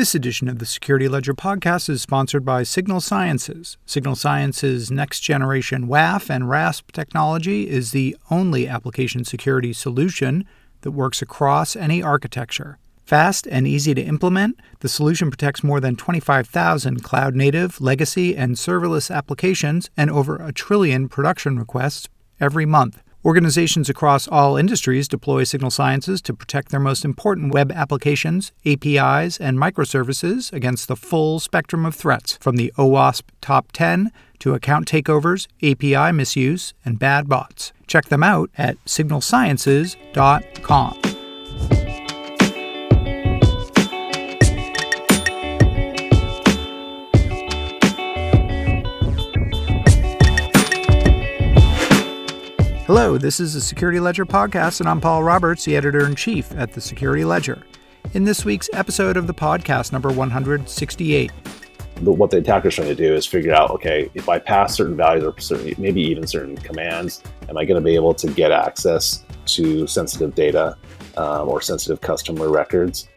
This edition of the Security Ledger podcast is sponsored by Signal Sciences. Signal Sciences' next generation WAF and RASP technology is the only application security solution that works across any architecture. Fast and easy to implement, the solution protects more than 25,000 cloud native, legacy, and serverless applications and over a trillion production requests every month. Organizations across all industries deploy Signal Sciences to protect their most important web applications, APIs, and microservices against the full spectrum of threats, from the OWASP Top 10 to account takeovers, API misuse, and bad bots. Check them out at signalsciences.com. Hello, this is the Security Ledger podcast, and I'm Paul Roberts, the editor in chief at the Security Ledger. In this week's episode of the podcast, number 168, but what the attacker's trying to do is figure out okay if i pass certain values or certain maybe even certain commands am i going to be able to get access to sensitive data um, or sensitive customer records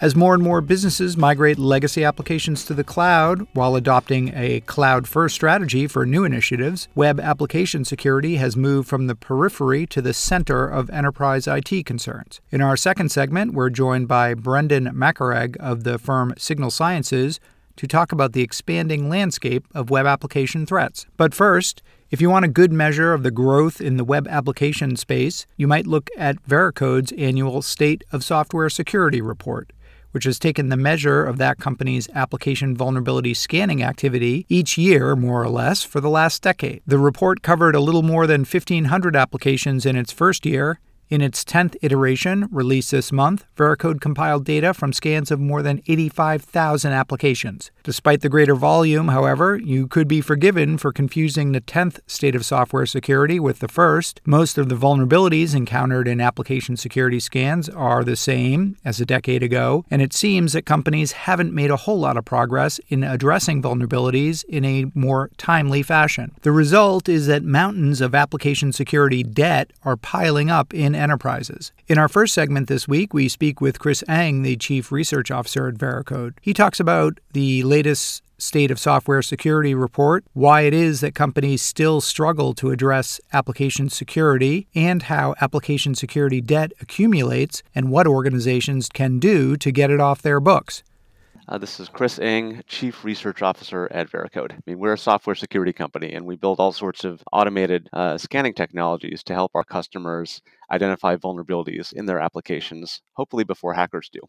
as more and more businesses migrate legacy applications to the cloud while adopting a cloud first strategy for new initiatives, web application security has moved from the periphery to the center of enterprise IT concerns. In our second segment, we're joined by Brendan Macaraeg of the firm Signal Sciences to talk about the expanding landscape of web application threats. But first, if you want a good measure of the growth in the web application space, you might look at Veracode's annual State of Software Security report which has taken the measure of that company's application vulnerability scanning activity each year, more or less, for the last decade. The report covered a little more than 1,500 applications in its first year in its 10th iteration, released this month, Veracode compiled data from scans of more than 85,000 applications. Despite the greater volume, however, you could be forgiven for confusing the 10th state of software security with the first. Most of the vulnerabilities encountered in application security scans are the same as a decade ago, and it seems that companies haven't made a whole lot of progress in addressing vulnerabilities in a more timely fashion. The result is that mountains of application security debt are piling up in enterprises. In our first segment this week, we speak with Chris Eng, the Chief Research Officer at Veracode. He talks about the latest State of Software Security report, why it is that companies still struggle to address application security, and how application security debt accumulates, and what organizations can do to get it off their books. Uh, this is Chris Eng, Chief Research Officer at Veracode. I mean, we're a software security company, and we build all sorts of automated uh, scanning technologies to help our customers identify vulnerabilities in their applications, hopefully before hackers do.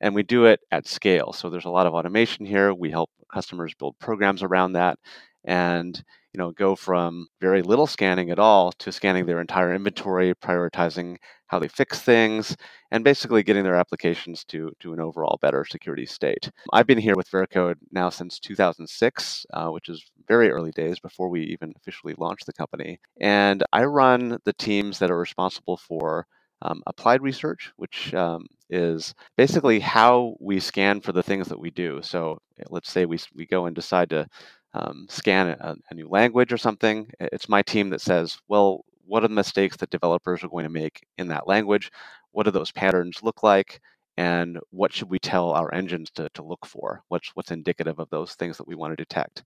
And we do it at scale. So there's a lot of automation here. We help customers build programs around that, and you know, go from very little scanning at all to scanning their entire inventory, prioritizing how they fix things, and basically getting their applications to, to an overall better security state. I've been here with Veracode now since 2006, uh, which is very early days before we even officially launched the company. And I run the teams that are responsible for um, applied research, which um, is basically how we scan for the things that we do. So let's say we, we go and decide to um, scan a, a, new language or something, it's my team that says, well, what are the mistakes that developers are going to make in that language? What do those patterns look like? And what should we tell our engines to, to look for? What's, what's indicative of those things that we want to detect?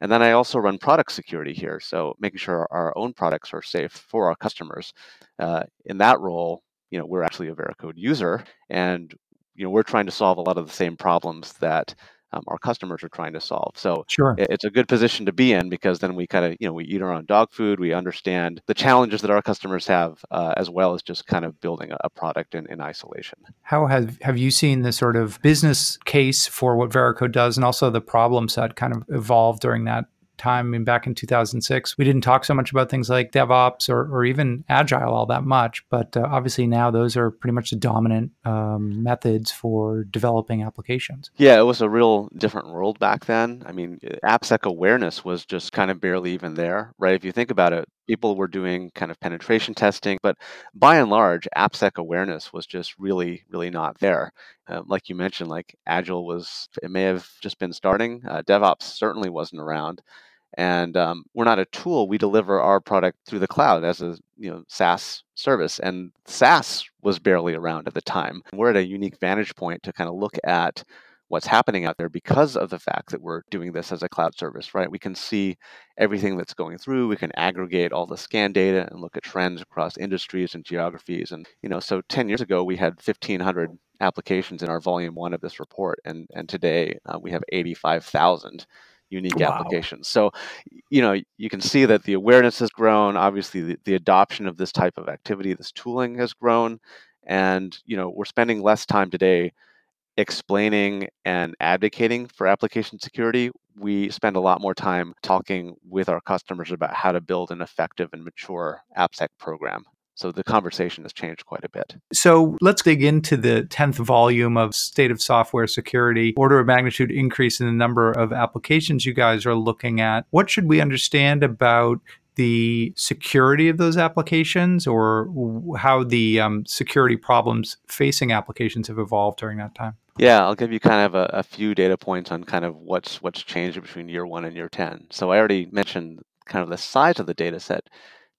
And then I also run product security here, so making sure our own products are safe for our customers. Uh, in that role, you know, we're actually a Veracode user, and you know, we're trying to solve a lot of the same problems that um, our customers are trying to solve. So sure. it's a good position to be in because then we kind of, you know, we eat our own dog food. We understand the challenges that our customers have, uh, as well as just kind of building a product in, in isolation. How have have you seen the sort of business case for what Veracode does, and also the problem set kind of evolve during that time. I mean, back in 2006, we didn't talk so much about things like DevOps or, or even Agile all that much. But uh, obviously now those are pretty much the dominant um, methods for developing applications. Yeah, it was a real different world back then. I mean, AppSec awareness was just kind of barely even there, right? If you think about it, people were doing kind of penetration testing, but by and large, AppSec awareness was just really, really not there. Um, like you mentioned, like Agile was, it may have just been starting. Uh, DevOps certainly wasn't around and um, we're not a tool we deliver our product through the cloud as a you know saas service and saas was barely around at the time we're at a unique vantage point to kind of look at what's happening out there because of the fact that we're doing this as a cloud service, right? We can see everything that's going through. We can aggregate all the scan data and look at trends across industries and geographies. And you know, so 10 years ago we had 1,500 applications in our volume one of this report, and and today uh, we have 85,000 unique wow. applications. So, you know, you can see that the awareness has grown. Obviously, the, the adoption of this type of activity, this tooling has grown. And, you know, we're spending less time today explaining and advocating for application security. We spend a lot more time talking with our customers about how to build an effective and mature AppSec program. So the conversation has changed quite a bit. So let's dig into the 10th volume of State of Software Security, order of magnitude increase in the number of applications you guys are looking at. What should we understand about the security of those applications or how the um, security problems facing applications have evolved during that time? Yeah, I'll give you kind of a, a, few data points on kind of what's what's changed between year one and year ten. So I already mentioned kind of the size of the data set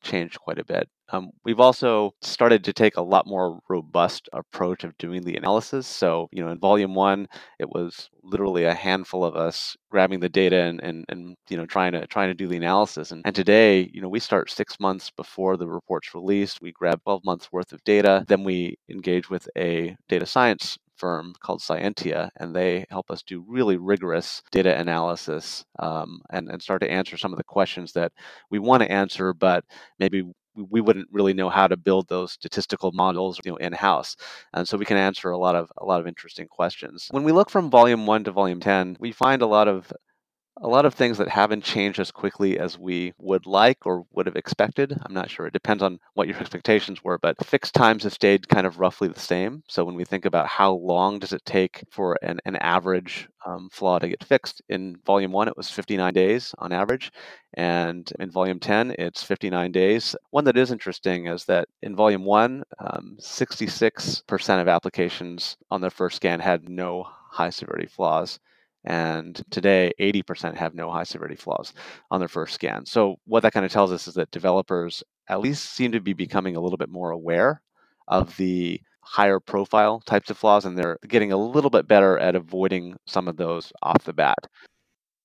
changed quite a bit. Um, we've also started to take a lot more robust approach of doing the analysis. So, you know, in volume one, it was literally a handful of us grabbing the data and, and, and you know, trying to trying to do the analysis. And, and today, you know, we start six months before the report's released. We grab 12 months worth of data. Then we engage with a data science firm called Cyentia, and they help us do really rigorous data analysis um, and, and start to answer some of the questions that we want to answer, but maybe we wouldn't really know how to build those statistical models you know in house and so we can answer a lot of a lot of interesting questions. When we look from volume 1 to volume 10 we find a lot of a lot of things that haven't changed as quickly as we would like or would have expected. I'm not sure. It depends on what your expectations were, but fixed times have stayed kind of roughly the same. So when we think about how long does it take for an, an average um, flaw to get fixed, in volume one, it was 59 days on average. And in volume 10, it's 59 days. One that is interesting is that in volume one, um, 66% of applications on their first scan had no high severity flaws. And today, 80% have no high severity flaws on their first scan. So, what that kind of tells us is that developers at least seem to be becoming a little bit more aware of the higher profile types of flaws, and they're getting a little bit better at avoiding some of those off the bat.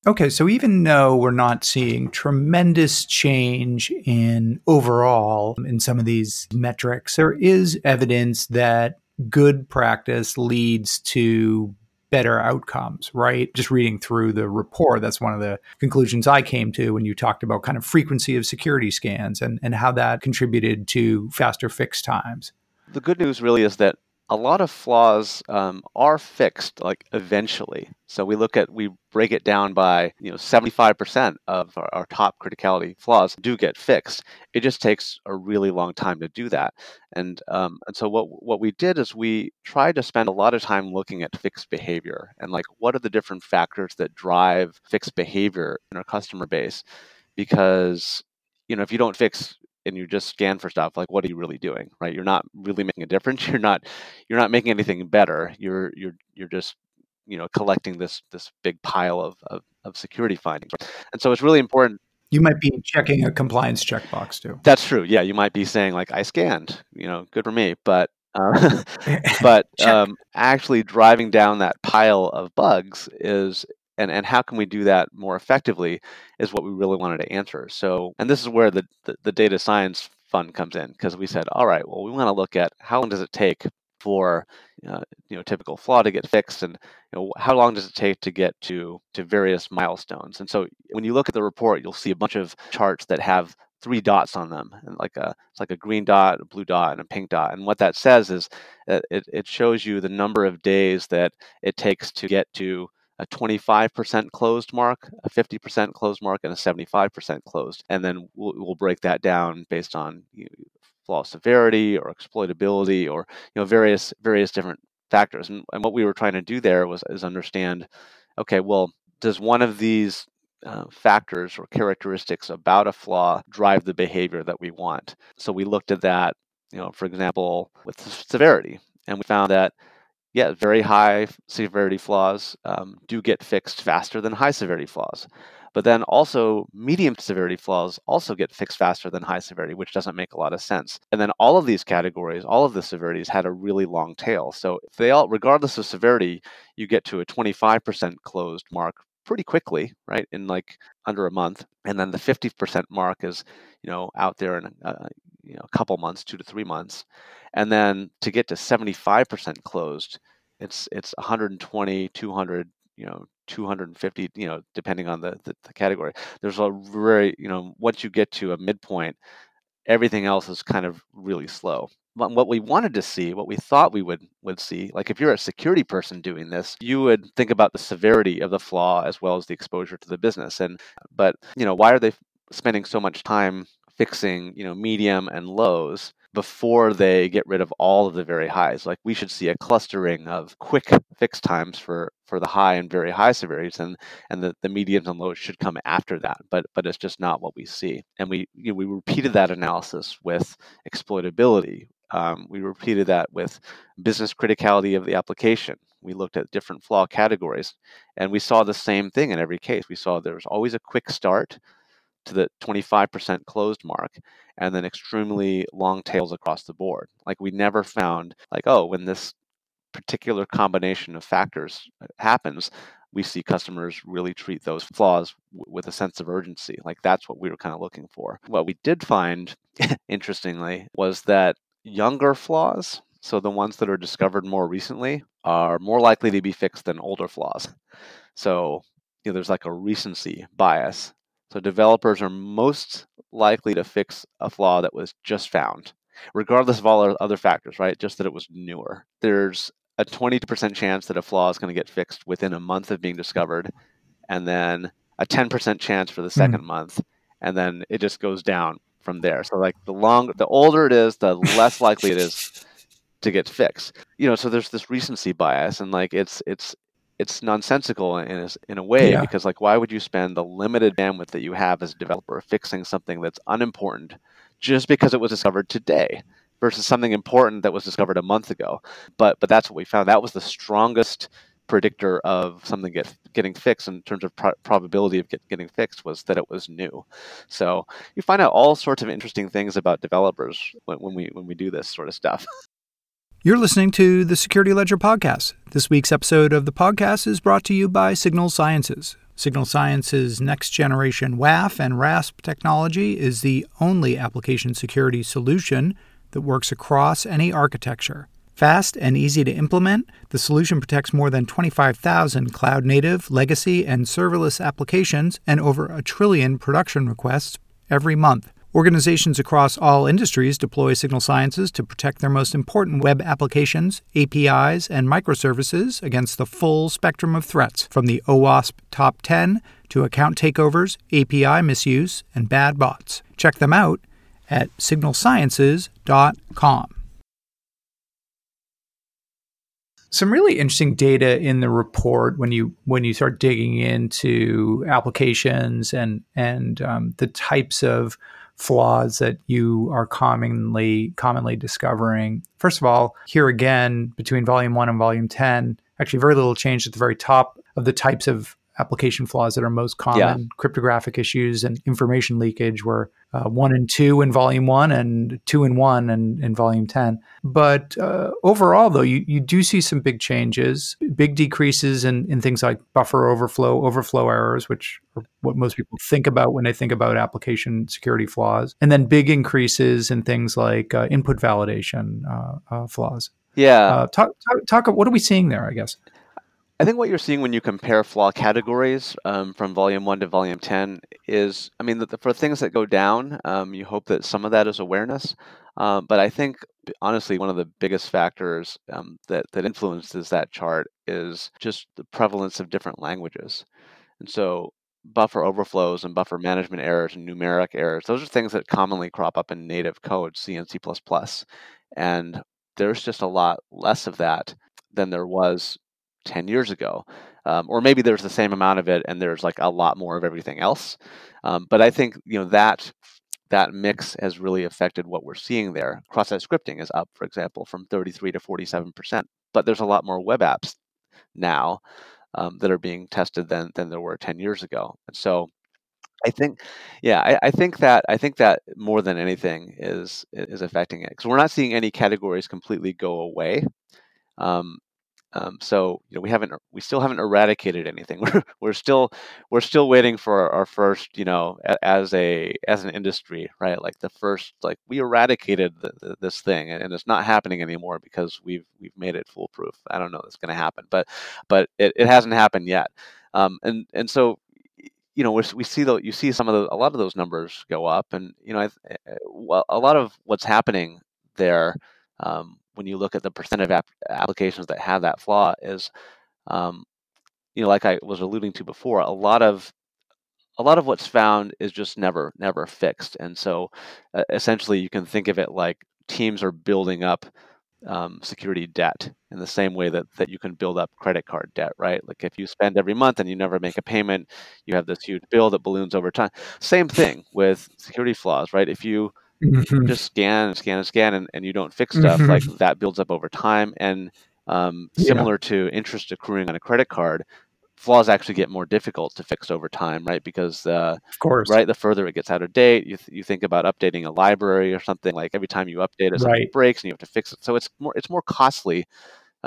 Okay, so even though we're not seeing tremendous change in overall in some of these metrics, there is evidence that good practice leads to better outcomes, right? Just reading through the report, that's one of the conclusions I came to when you talked about kind of frequency of security scans and, and how that contributed to faster fix times. The good news really is that a lot of flaws um, are fixed like eventually. So we look at we break it down by you know 75% of our, our, top criticality flaws do get fixed. It just takes a really long time to do that. And um, and so what what we did is we tried to spend a lot of time looking at fixed behavior and like what are the different factors that drive fixed behavior in our customer base? Because you know if you don't fix and you just scan for stuff like what are you really doing right? You're not really making a difference you're not you're not making anything better you're you're you're just you know collecting this this big pile of of, of security findings. And so it's really important you might be checking a compliance checkbox too. That's true yeah you might be saying like i scanned you know good for me but uh, but um, actually driving down that pile of bugs is and and how can we do that more effectively is what we really wanted to answer. So and this is where the the, the data science fund comes in because we said all right well we want to look at how long does it take for uh, you know typical flaw to get fixed and you know how long does it take to get to to various milestones? And so when you look at the report you'll see a bunch of charts that have three dots on them and like a it's like a green dot a blue dot and a pink dot. And what that says is it, it shows you the number of days that it takes to get to a 25% closed mark, a 50% closed mark, and a 75% closed. And then we'll, we'll break that down based on you know, flaw severity or exploitability or you know various various different factors. And, and what we were trying to do there was is understand, okay, well, does one of these uh, factors or characteristics about a flaw drive the behavior that we want? So we looked at that, you know, for example, with severity, and we found that yeah, very high severity flaws um, do get fixed faster than high severity flaws. But then also medium severity flaws also get fixed faster than high severity, which doesn't make a lot of sense. And then all of these categories, all of the severities had a really long tail. So they all, regardless of severity, you get to a 25% closed mark pretty quickly, right? In like under a month. And then the 50% mark is, you know, out there in a, you know, a couple months, two to three months. And then to get to 75% closed, it's it's 120, 200, you know, 250, you know, depending on the, the, the category. There's a very, you know, once you get to a midpoint, everything else is kind of really slow. But what we wanted to see, what we thought we would would see, like if you're a security person doing this, you would think about the severity of the flaw as well as the exposure to the business. And but you know, why are they spending so much time fixing, you know, medium and lows before they get rid of all of the very highs. Like we should see a clustering of quick fix times for for the high and very high severities, and and the, the mediums and lows should come after that. But but it's just not what we see. And we you know, we repeated that analysis with exploitability. Um, we repeated that with business criticality of the application. We looked at different flaw categories, and we saw the same thing in every case. We saw there was always a quick start to the 25% closed mark and then extremely long tails across the board. Like we never found like, oh, when this particular combination of factors uh, happens, we see customers really treat those flaws w- with a sense of urgency. Like that's what we were kind of looking for. What we did find, interestingly, was that younger flaws, so the ones that are discovered more recently, are more likely to be fixed than older flaws. So you know, there's like a recency bias so developers are most likely to fix a flaw that was just found, regardless of all other factors, right? Just that it was newer. There's a 20% chance that a flaw is going to get fixed within a month of being discovered, and then a 10% chance for the 2nd mm. month, and then it just goes down from there. So like the longer, the older it is, the less likely it is to get fixed. You know, so there's this recency bias, and like it's it's it's nonsensical in a, in a way yeah. because like why would you spend the limited bandwidth that you have as a developer fixing something that's unimportant just because it was discovered today versus something important that was discovered a month ago? But but that's what we found. That was the strongest predictor of something get, getting fixed in terms of pro- probability of get, getting fixed was that it was new. So you find out all sorts of interesting things about developers when, when we when we do this sort of stuff You're listening to the Security Ledger Podcast. This week's episode of the podcast is brought to you by Signal Sciences. Signal Sciences' next generation WAF and RASP technology is the only application security solution that works across any architecture. Fast and easy to implement, the solution protects more than 25,000 cloud native, legacy, and serverless applications and over a trillion production requests every month. Organizations across all industries deploy Signal Sciences to protect their most important web applications, APIs, and microservices against the full spectrum of threats, from the OWASP top 10 to account takeovers, API misuse, and bad bots. Check them out at signalsciences.com. Some really interesting data in the report when you when you start digging into applications and and um, the types of flaws that you are commonly commonly discovering. First of all, here again between volume 1 and volume 10, actually very little change at the very top of the types of application flaws that are most common. Yeah. Cryptographic issues and information leakage were uh, one and two in volume one and two and one in, in volume 10. But uh, overall, though, you, you do see some big changes, big decreases in, in things like buffer overflow, overflow errors, which are what most people think about when they think about application security flaws, and then big increases in things like uh, input validation uh, uh, flaws. Yeah. Uh, talk, talk, talk, what are we seeing there, I guess? I think what you're seeing when you compare flaw categories um, from volume one to volume 10 is, I mean, the, for things that go down, um, you hope that some of that is awareness. Um, but I think, honestly, one of the biggest factors um, that, that influences that chart is just the prevalence of different languages. And so, buffer overflows and buffer management errors and numeric errors, those are things that commonly crop up in native code, C and C. And there's just a lot less of that than there was 10 years ago. Um, or maybe there's the same amount of it and there's like a lot more of everything else. Um, but I think you know that that mix has really affected what we're seeing there. Cross-site scripting is up, for example, from 33 to 47 percent. But there's a lot more web apps now um, that are being tested than than there were 10 years ago. And so I think, yeah, I, I, think that I think that more than anything is is affecting it because we're not seeing any categories completely go away. Um, um, so you know we haven't we still haven't eradicated anything. We're we're still we're still waiting for our first you know as a as an industry right like the first like we eradicated the, the, this thing and, it's not happening anymore because we've we've made it foolproof. I don't know that's going to happen, but but it, it hasn't happened yet. Um, and and so you know, we see the, you see some of the, a lot of those numbers go up, and you know, eh, eh, a lot of what's happening there, um, when you look at the percent of ap- applications that have that flaw, is, um, you know, like I was alluding to before, a lot of a lot of what's found is just never never fixed, and so uh, essentially, you can think of it like teams are building up um, security debt in the same way that, that you can build up credit card debt, right? Like if you spend every month and you never make a payment, you have this huge bill that balloons over time. Same thing with security flaws, right? If you mm-hmm. just scan and scan and scan and, and you don't fix stuff, mm-hmm. like that builds up over time. And um, similar yeah. to interest accruing on a credit card, flaws actually get more difficult to fix over time, right? Because uh, of course, right, the further it gets out of date, you, th- you think about updating a library or something like every time you update it, something right. breaks and you have to fix it. So it's more it's more costly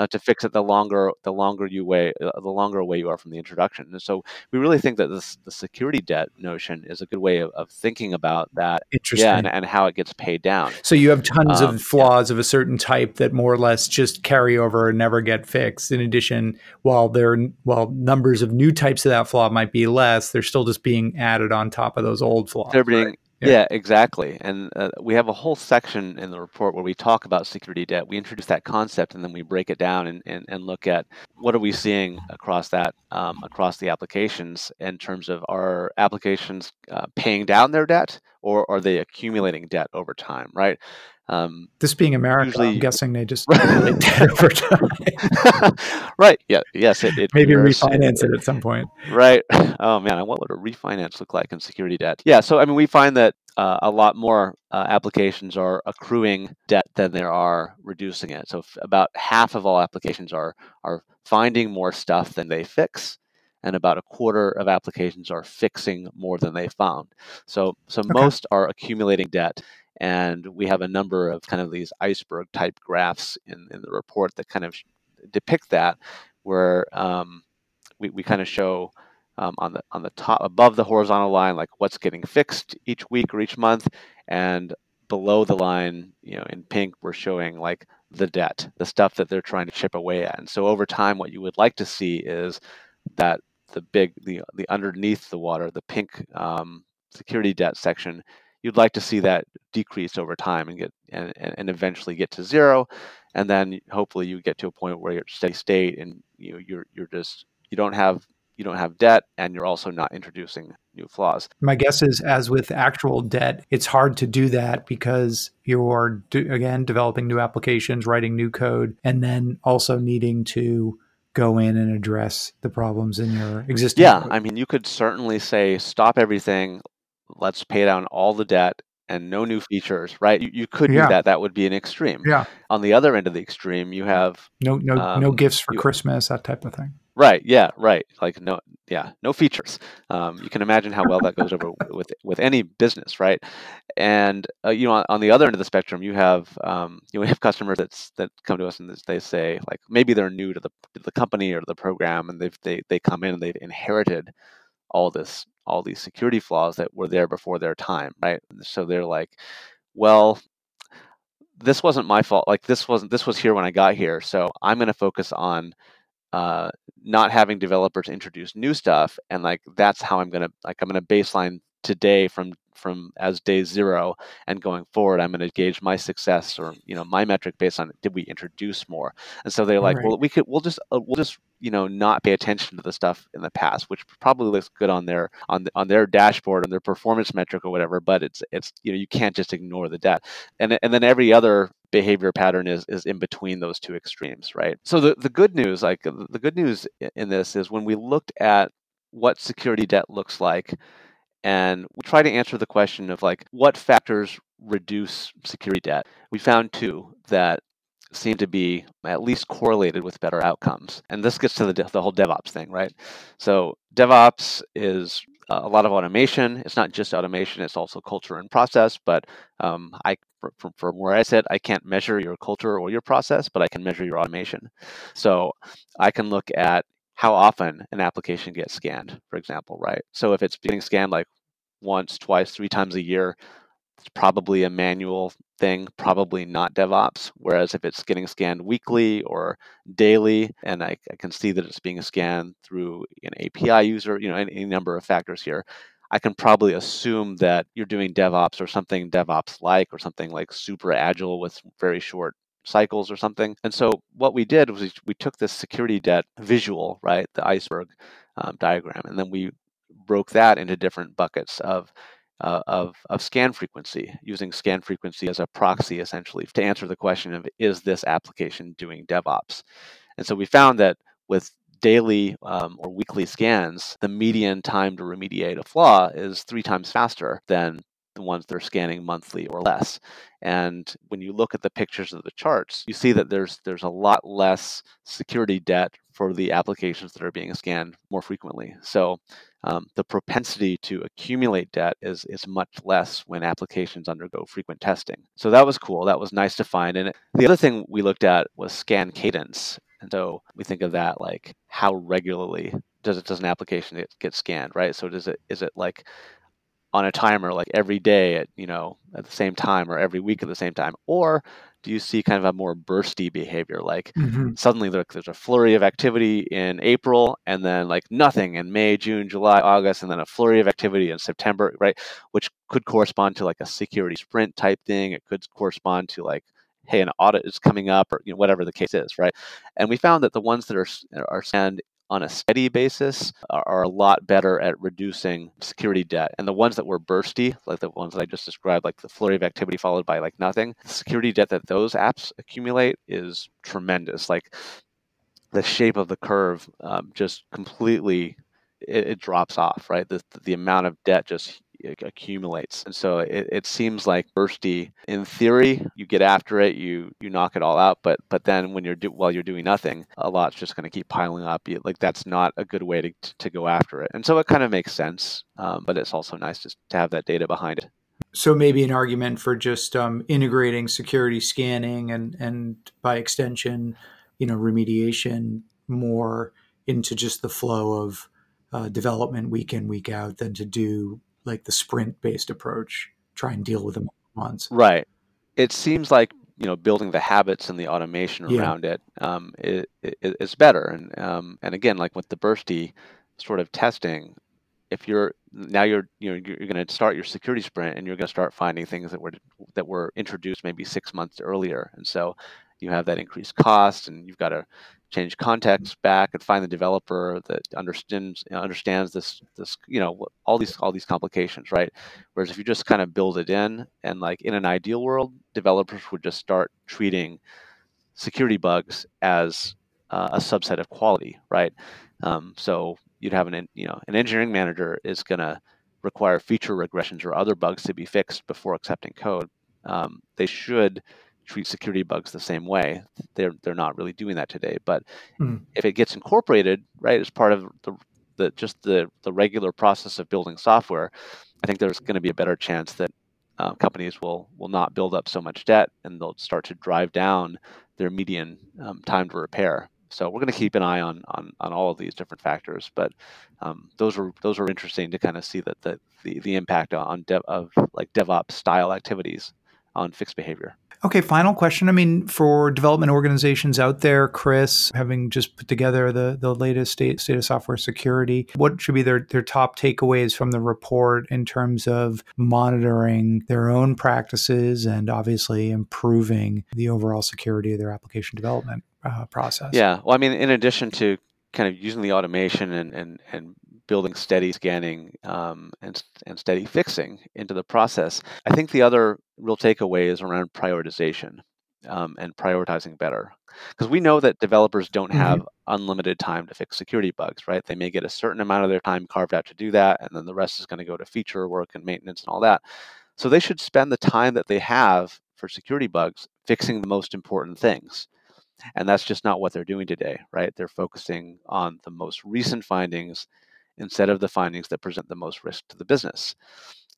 uh, to fix it the longer the longer you way uh, the longer away you are from the introduction. And so we really think that this the security debt notion is a good way of, of thinking about that. Interesting. Yeah, and, and how it gets paid down. So you have tons um, of flaws yeah. of a certain type that more or less just carry over and never get fixed. In addition, while there while numbers of new types of that flaw might be less, they're still just being added on top of those old flaws. They're being right? Yeah. yeah, exactly. And uh, we have a whole section in the report where we talk about security debt. We introduce that concept and then we break it down and, and, and look at what are we seeing across that um, across the applications in terms of our applications uh, paying down their debt or are they accumulating debt over time, right? Um, this being America, usually, I'm guessing they just over time. right. Yeah. Yes. It, it maybe refinance it, it, at some point. Right. Oh man, what would a refinance look like in security debt? Yeah. So I mean, we find that uh, a lot more uh, applications are accruing debt than there are reducing it. So about half of all applications are are finding more stuff than they fix and about a quarter of applications are fixing more than they found. So, so okay. most are accumulating debt, and we have a number of kind of these iceberg type graphs in, in the report that kind of depict that, where um, we, we kind of show um, on the on the top above the horizontal line like what's getting fixed each week or each month, and below the line, you know, in pink, we're showing like the debt, the stuff that they're trying to chip away at. And so over time, what you would like to see is that the big, the the underneath the water, the pink um, security debt section you'd like to see that decrease over time and get and, and eventually get to zero and then hopefully you get to a point where you're steady state and you you're you're just you don't have you don't have debt and you're also not introducing new flaws. My guess is as with actual debt, it's hard to do that because you're again developing new applications, writing new code and then also needing to go in and address the problems in your existing Yeah, code. I mean you could certainly say stop everything, let's pay down all the debt and no new features, right? You, you could yeah. do that. That would be an extreme. Yeah. On the other end of the extreme, you have no no um, no gifts for you, Christmas, that type of thing. Right. Yeah. Right. Like no. Yeah. No features. Um, you can imagine how well that goes over with with any business, right? And uh, you know, on, on, the other end of the spectrum, you have um, you know, we have customers that's that come to us and they say like maybe they're new to the to the company or the program, and they've they they come in and they've inherited all this all these security flaws that were there before their time, right? So they're like, well, this wasn't my fault. Like this wasn't this was here when I got here. So I'm going to focus on uh, not having developers introduce new stuff, and like that's how I'm going to like I'm going to baseline today from from as day zero and going forward i'm going to gauge my success or you know my metric based on did we introduce more? And so they're like right. well we could we'll just uh, we'll just you know not pay attention to the stuff in the past which probably looks good on their on the, on their dashboard on their performance metric or whatever but it's it's you know you can't just ignore the debt and and then every other behavior pattern is is in between those two extremes right? So the, the good news like the good news in this is when we looked at what security debt looks like and we try to answer the question of like what factors reduce security debt. We found two that seem to be at least correlated with better outcomes. And this gets to the, the whole DevOps thing, right? So DevOps is a lot of automation. It's not just automation; it's also culture and process. But um, I, from, from where I sit, I can't measure your culture or your process, but I can measure your automation. So I can look at how often an application gets scanned, for example, right? So if it's being scanned like once, twice, three times a year, it's probably a manual thing, probably not DevOps. Whereas if it's getting scanned weekly or daily, and I, I can see that it's being scanned through an API user, you know, any, any number of factors here, I can probably assume that you're doing DevOps or something DevOps like or something like super agile with very short cycles or something. And so what we did was we took this security debt visual, right, the iceberg um, diagram, and then we broke that into different buckets of uh, of, of scan frequency, using scan frequency as a proxy essentially to answer the question of is this application doing DevOps? And so we found that with daily um, or weekly scans, the median time to remediate a flaw is three times faster than the ones that are scanning monthly or less. And when you look at the pictures of the charts, you see that there's there's a lot less security debt for the applications that are being scanned more frequently. So um, the propensity to accumulate debt is is much less when applications undergo frequent testing. So that was cool. That was nice to find. And the other thing we looked at was scan cadence. And so we think of that like how regularly does it does an application get, get scanned, right? So does it is it like on a timer like every day at you know at the same time or every week at the same time? Or do you see kind of a more bursty behavior? Like mm-hmm. suddenly there's a flurry of activity in april and then like nothing in may june july august and then a flurry of activity in september right? Which could correspond to like a security sprint type thing. It could correspond to like hey an audit is coming up or you know, whatever the case is right? And we found that the ones that are are scanned on a steady basis are, a lot better at reducing security debt. And the ones that were bursty, like the ones that I just described, like the flurry of activity followed by like nothing, the security debt that those apps accumulate is tremendous. Like the shape of the curve um, just completely it, it, drops off, right? The, the amount of debt just accumulates. And so it, it seems like bursty in theory, you get after it, you you knock it all out, but but then when you're do, while you're doing nothing, a lot's just going to keep piling up. You, like that's not a good way to to go after it. And so it kind of makes sense, um, but it's also nice just to have that data behind it. So maybe an argument for just um, integrating security scanning and and by extension, you know, remediation more into just the flow of uh, development week in week out than to do like the sprint based approach, try and deal with them once. Right. It seems like you know building the habits and the automation yeah. around it, um, it, it is better. And um, and again, like with the bursty sort of testing, if you're now you're you know you're going to start your security sprint and you're going to start finding things that were that were introduced maybe six months earlier, and so you have that increased cost, and you've got to change context back and find the developer that understands understands this this you know all these all these complications right? Whereas if you just kind of build it in and like in an ideal world developers would just start treating security bugs as uh, a subset of quality right? Um, so you'd have an you know an engineering manager is going to require feature regressions or other bugs to be fixed before accepting code. Um, they should treat security bugs the same way. They're they're not really doing that today. But mm. if it gets incorporated, right, as part of the, the just the the regular process of building software, I think there's going to be a better chance that uh, companies will will not build up so much debt and they'll start to drive down their median um, time to repair. So we're going to keep an eye on on, on all of these different factors, but um, those were those were interesting to kind of see that the the, the impact on dev, of like DevOps style activities on fixed behavior. Okay, final question. I mean, for development organizations out there, Chris, having just put together the, the latest state, state of software security, what should be their, their top takeaways from the report in terms of monitoring their own practices and obviously improving the overall security of their application development uh, process? Yeah. Well, I mean, in addition to kind of using the automation and, and, and building steady scanning um, and, and steady fixing into the process. I think the other real takeaway is around prioritization um, and prioritizing better. Because we know that developers don't have mm-hmm. unlimited time to fix security bugs, right? They may get a certain amount of their time carved out to do that, and then the rest is going to go to feature work and maintenance and all that. So they should spend the time that they have for security bugs fixing the most important things. And that's just not what they're doing today, right? They're focusing on the most recent findings instead of the findings that present the most risk to the business.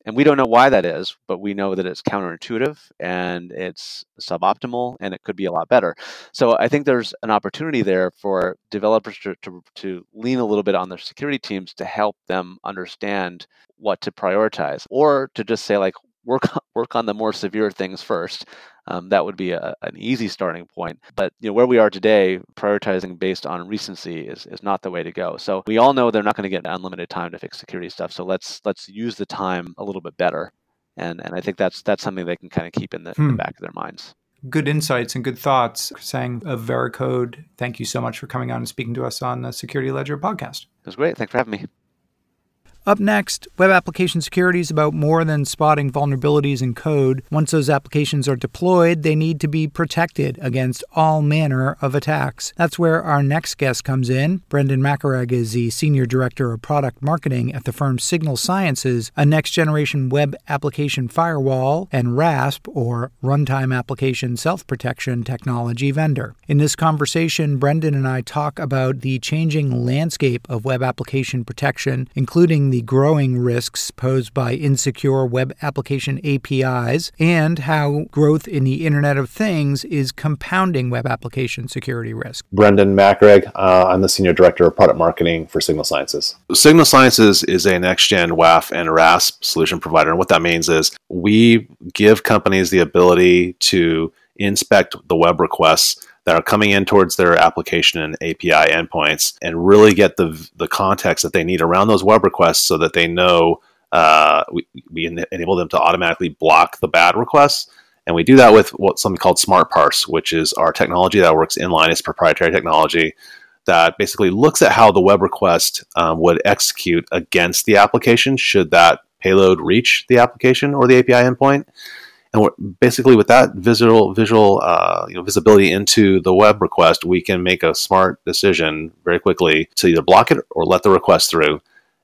And we don't know why that is, but we know that it's counterintuitive and it's suboptimal and it could be a lot better. So I think there's an opportunity there for developers to, to, to lean a little bit on their security teams to help them understand what to prioritize or to just say, like, work work on the more severe things first. Um, that would be a, an easy starting point. But you know where we are today, prioritizing based on recency is, is not the way to go. So we all know they're not going to get unlimited time to fix security stuff. So let's let's use the time a little bit better. And and I think that's that's something they can kind of keep in the, hmm. in the back of their minds good insights and good thoughts. Saying of Veracode, thank you so much for coming on and speaking to us on the Security Ledger podcast. It was great. Thanks for having me. Up next, web application security is about more than spotting vulnerabilities in code. Once those applications are deployed, they need to be protected against all manner of attacks. That's where our next guest comes in. Brendan Macaraeg is the Senior Director of Product Marketing at the firm Signal Sciences, a next generation web application firewall and RASP, or Runtime Application Self Protection Technology vendor. In this conversation, Brendan and I talk about the changing landscape of web application protection, including the growing risks posed by insecure web application APIs and how growth in the Internet of Things is compounding web application security risk. Brendan Macaraeg, uh, I'm the Senior Director of Product Marketing for Signal Sciences. Signal Sciences is a next gen WAF and RASP solution provider. And what that means is we give companies the ability to inspect the web requests that are coming in towards their application and API endpoints and really get the, the context that they need around those web requests so that they know uh, we, we enable them to automatically block the bad requests. And we do that with what something called SmartParse, which is our technology that works inline. It's proprietary technology that basically looks at how the web request um, would execute against the application should that payload reach the application or the API endpoint and basically with that visual visual uh, you know, visibility into the web request, we can make a smart decision very quickly to either block it or let the request through.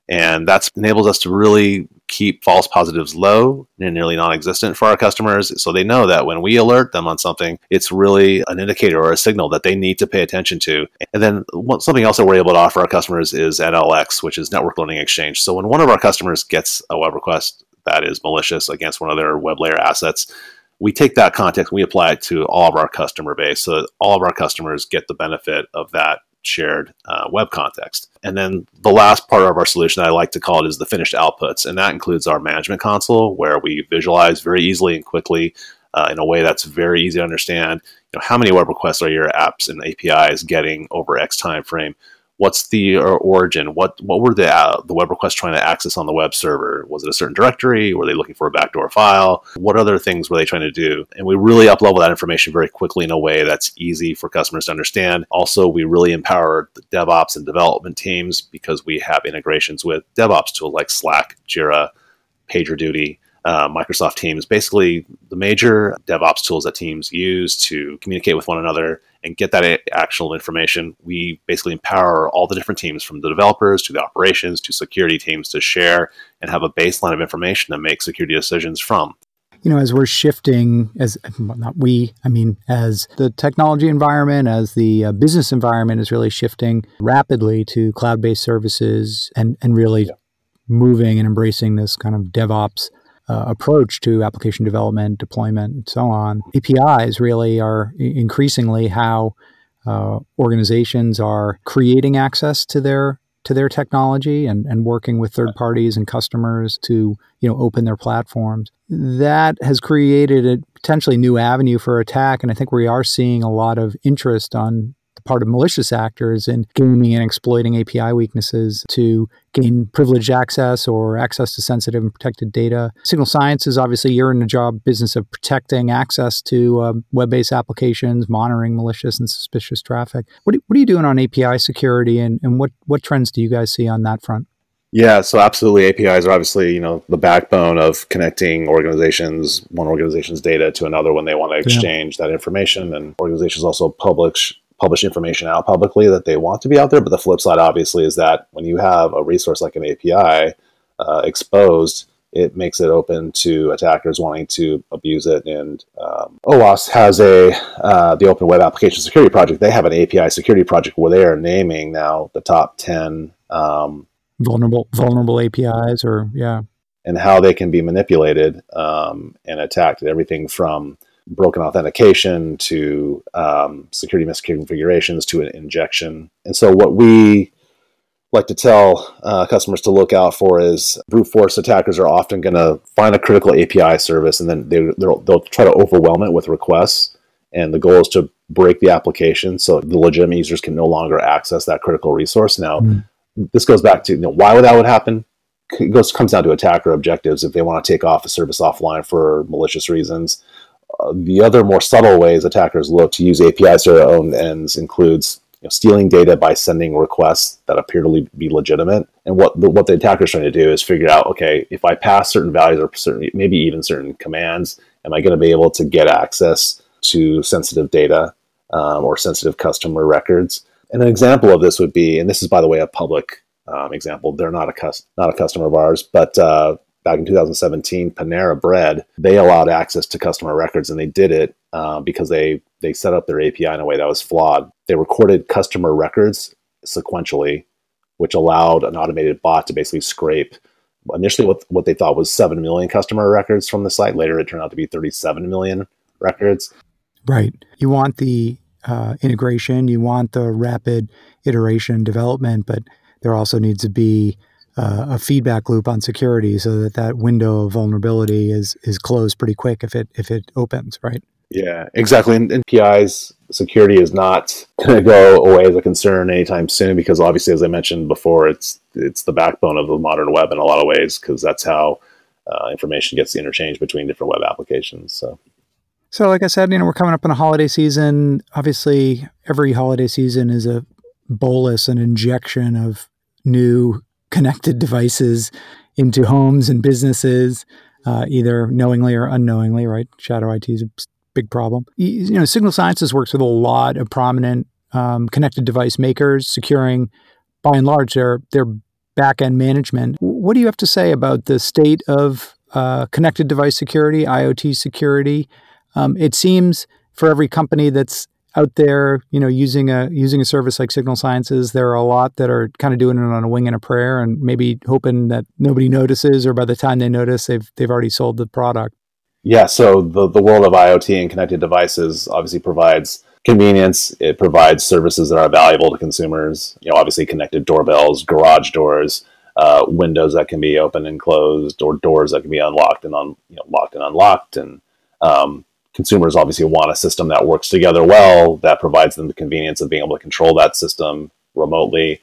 And that enables us to really keep false positives low and nearly non-existent for our customers, so they know that when we alert them on something, it's really an indicator or a signal that they need to pay attention to. And then something else that we're able to offer our customers is NLX, which is Network Learning Exchange. So when one of our customers gets a web request that is malicious against one of their web layer assets. We take that context and we apply it to all of our customer base so that all of our customers get the benefit of that shared uh, web context. And then the last part of our solution that I like to call it is the finished outputs. And that includes our management console where we visualize very easily and quickly uh, in a way that's very easy to understand. You know, how many web requests are your apps and APIs getting over X time frame? What's the origin? What what were the uh, the web requests trying to access on the web server? Was it a certain directory? Were they looking for a backdoor file? What other things were they trying to do? And we really uplevel that information very quickly in a way that's easy for customers to understand. Also, we really empower the DevOps and development teams because we have integrations with DevOps tools like Slack, Jira, PagerDuty uh, Microsoft Teams, basically the major DevOps tools that teams use to communicate with one another and get that actual information. We basically empower all the different teams from the developers to the operations to security teams to share and have a baseline of information to make security decisions from. You know, as we're shifting, as not we, I mean, as the technology environment, as the uh, business environment is really shifting rapidly to cloud based services and, and really yeah. moving and embracing this kind of DevOps uh, approach to application development, deployment, and so on. APIs really are increasingly how uh, organizations are creating access to their to their technology and, and working with third parties and customers to you know open their platforms. That has created a potentially new avenue for attack, and I think we are seeing a lot of interest on part of malicious actors in gaming and exploiting API weaknesses to gain privileged access or access to sensitive and protected data. Signal Sciences, obviously, you're in the job business of protecting access to uh, web based applications, monitoring malicious and suspicious traffic. What, what are you doing on API security and, and what, what trends do you guys see on that front? Yeah, so absolutely, APIs are obviously you know the backbone of connecting organizations, one organization's data to another when they want to exchange yeah. that information, and organizations also publish publish information out publicly that they want to be out there. But the flip side, obviously, is that when you have a resource like an API uh, exposed, it makes it open to attackers wanting to abuse it. And um, OWASP has a uh, the Open Web Application Security Project. They have an API security project where they are naming now the top ten um, vulnerable vulnerable APIs or yeah, and how they can be manipulated um, and attacked. Everything from broken authentication to um, security misconfigurations to an injection. And so, what we like to tell uh, customers to look out for is brute force attackers are often going to find a critical API service and then they, they'll, they'll try to overwhelm it with requests. And the goal is to break the application so the legitimate users can no longer access that critical resource. Now, mm. this goes back to you know, why would that would happen? It goes comes down to attacker objectives. If they want to take off a service offline for malicious reasons, uh, the other more subtle ways attackers look to use APIs to their own ends includes you know, stealing data by sending requests that appear to be legitimate. And what the, what the attacker is trying to do is figure out, okay, if I pass certain values or certain, maybe even certain commands, am I going to be able to get access to sensitive data um, or sensitive customer records? And an example of this would be, and this is by the way a public um, example. They're not a cus- not a customer of ours, but uh, back in 2017, Panera Bread they allowed access to customer records, and they did it uh, because they they set up their API in a way that was flawed. They recorded customer records sequentially, which allowed an automated bot to basically scrape initially what, what they thought was 7 million customer records from the site. Later, it turned out to be 37 million records. Right. You want the uh, integration, you want the rapid iteration development, but there also needs to be uh, a feedback loop on security so that that window of vulnerability is is closed pretty quick if it if it opens, right? Yeah, exactly. And, and PI's security is not going to go away as a concern anytime soon because obviously, as I mentioned before, it's it's the backbone of the modern web in a lot of ways because that's how uh, information gets interchanged between different web applications. So. So, like I said, you know, we're coming up in a holiday season. Obviously, every holiday season is a bolus, an injection of new connected devices into homes and businesses, uh, either knowingly or unknowingly, right? Shadow IT is a big problem. You know, Signal Sciences works with a lot of prominent um, connected device makers, securing, by and large, their their back end management. What do you have to say about the state of uh, connected device security, IoT security? Um, it seems for every company that's out there, you know, using a using a service like Signal Sciences, there are a lot that are kind of doing it on a wing and a prayer, and maybe hoping that nobody notices, or by the time they notice, they've they've already sold the product. Yeah, so the, the world of IoT and connected devices obviously provides convenience. It provides services that are valuable to consumers. You know, obviously connected doorbells, garage doors, uh, windows that can be opened and closed, or doors that can be unlocked and un, you know, locked and unlocked. And um, consumers obviously want a system that works together well, that provides them the convenience of being able to control that system remotely. You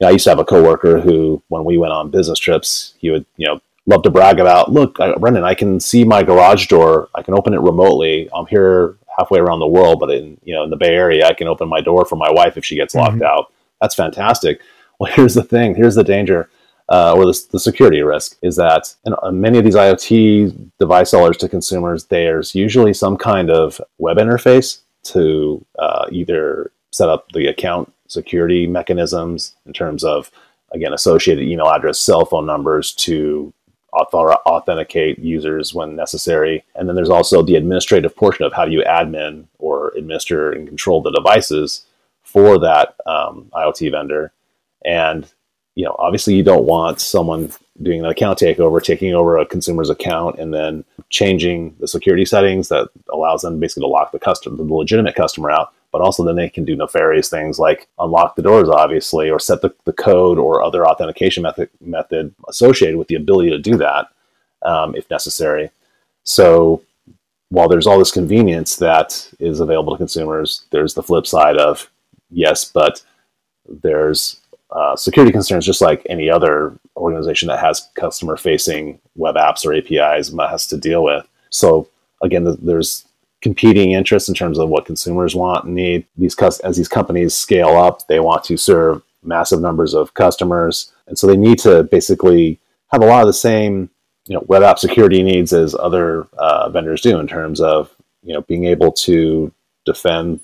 know, I used to have a coworker who, when we went on business trips, he would you know love to brag about, look, I, Brendan, I can see my garage door. I can open it remotely. I'm here halfway around the world, but in you know in the Bay Area, I can open my door for my wife if she gets locked mm-hmm. out. That's fantastic. Well, here's the thing. Here's the danger. Uh, or the, the, security risk is that in, uh, many of these IoT device sellers to consumers, there's usually some kind of web interface to uh, either set up the account security mechanisms in terms of, again, associated email address, cell phone numbers to authenticate users when necessary. And then there's also the administrative portion of how do you admin or administer and control the devices for that um, IoT vendor. And you know, obviously, you don't want someone doing an account takeover, taking over a consumer's account, and then changing the security settings that allows them basically to lock the customer, the legitimate customer out but also then they can do nefarious things like unlock the doors, obviously, or set the, the code or other authentication method, method associated with the ability to do that um, if necessary. So while there's all this convenience that is available to consumers, there's the flip side of yes, but there's uh, security concerns just like any other organization that has customer facing web apps or APIs must has to deal with. So again, there's competing interests in terms of what consumers want and need. These as these companies scale up, they want to serve massive numbers of customers, and so they need to basically have a lot of the same you know web app security needs as other uh, vendors do in terms of you know being able to defend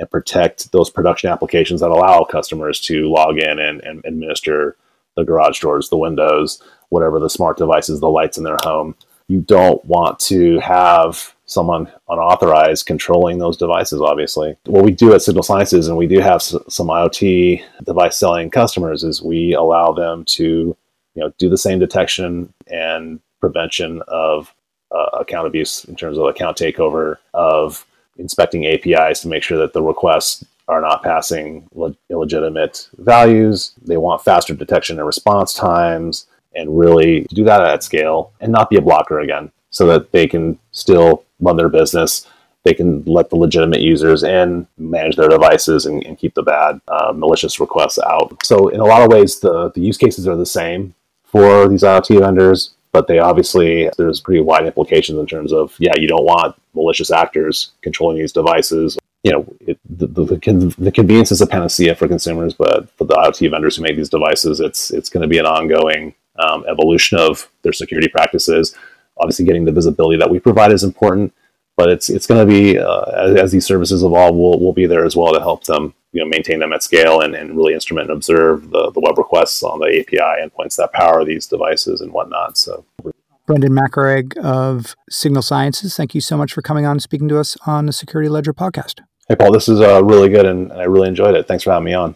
and protect those production applications that allow customers to log in and, and administer the garage doors, the windows, whatever the smart devices, the lights in their home. You don't want to have someone unauthorized controlling those devices obviously. What we do at signal sciences and we do have some iot device selling customers is we allow them to you know do the same detection and prevention of uh, account abuse in terms of account takeover of inspecting apis to make sure that the requests are not passing le- illegitimate values they want faster detection and response times and really do that at scale and not be a blocker again so that they can still run their business. They can let the legitimate users in, manage their devices, and, and keep the bad uh, malicious requests out. So, in a lot of ways, the, the use cases are the same for these IoT vendors, but they obviously, there's pretty wide implications in terms of, yeah, you don't want malicious actors controlling these devices. You know, it, the, the, the, convenience is a panacea for consumers, but for the IoT vendors who make these devices, it's, it's going to be an ongoing um, evolution of their security practices. Obviously, getting the visibility that we provide is important, but it's it's going to be uh, as, as, these services evolve, we'll, we'll be there as well to help them you know maintain them at scale and, and really instrument and observe the, the web requests on the API endpoints that power these devices and whatnot. So. Brendan Macaraeg of Signal Sciences, thank you so much for coming on and speaking to us on the Security Ledger podcast. Hey, Paul, this is uh, really good and I really enjoyed it. Thanks for having me on.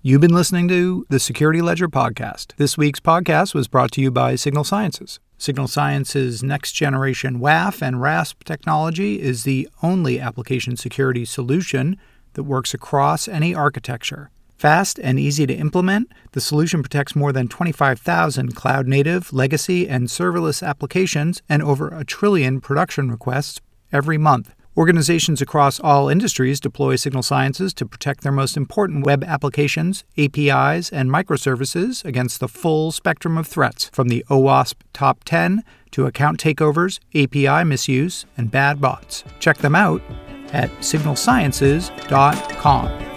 You've been listening to the Security Ledger podcast. This week's podcast was brought to you by Signal Sciences. Signal Sciences' next generation WAF and RASP technology is the only application security solution that works across any architecture. Fast and easy to implement, the solution protects more than 25,000 cloud native, legacy, and serverless applications and over a trillion production requests every month. Organizations across all industries deploy Signal Sciences to protect their most important web applications, APIs, and microservices against the full spectrum of threats, from the OWASP Top 10 to account takeovers, API misuse, and bad bots. Check them out at signalsciences.com.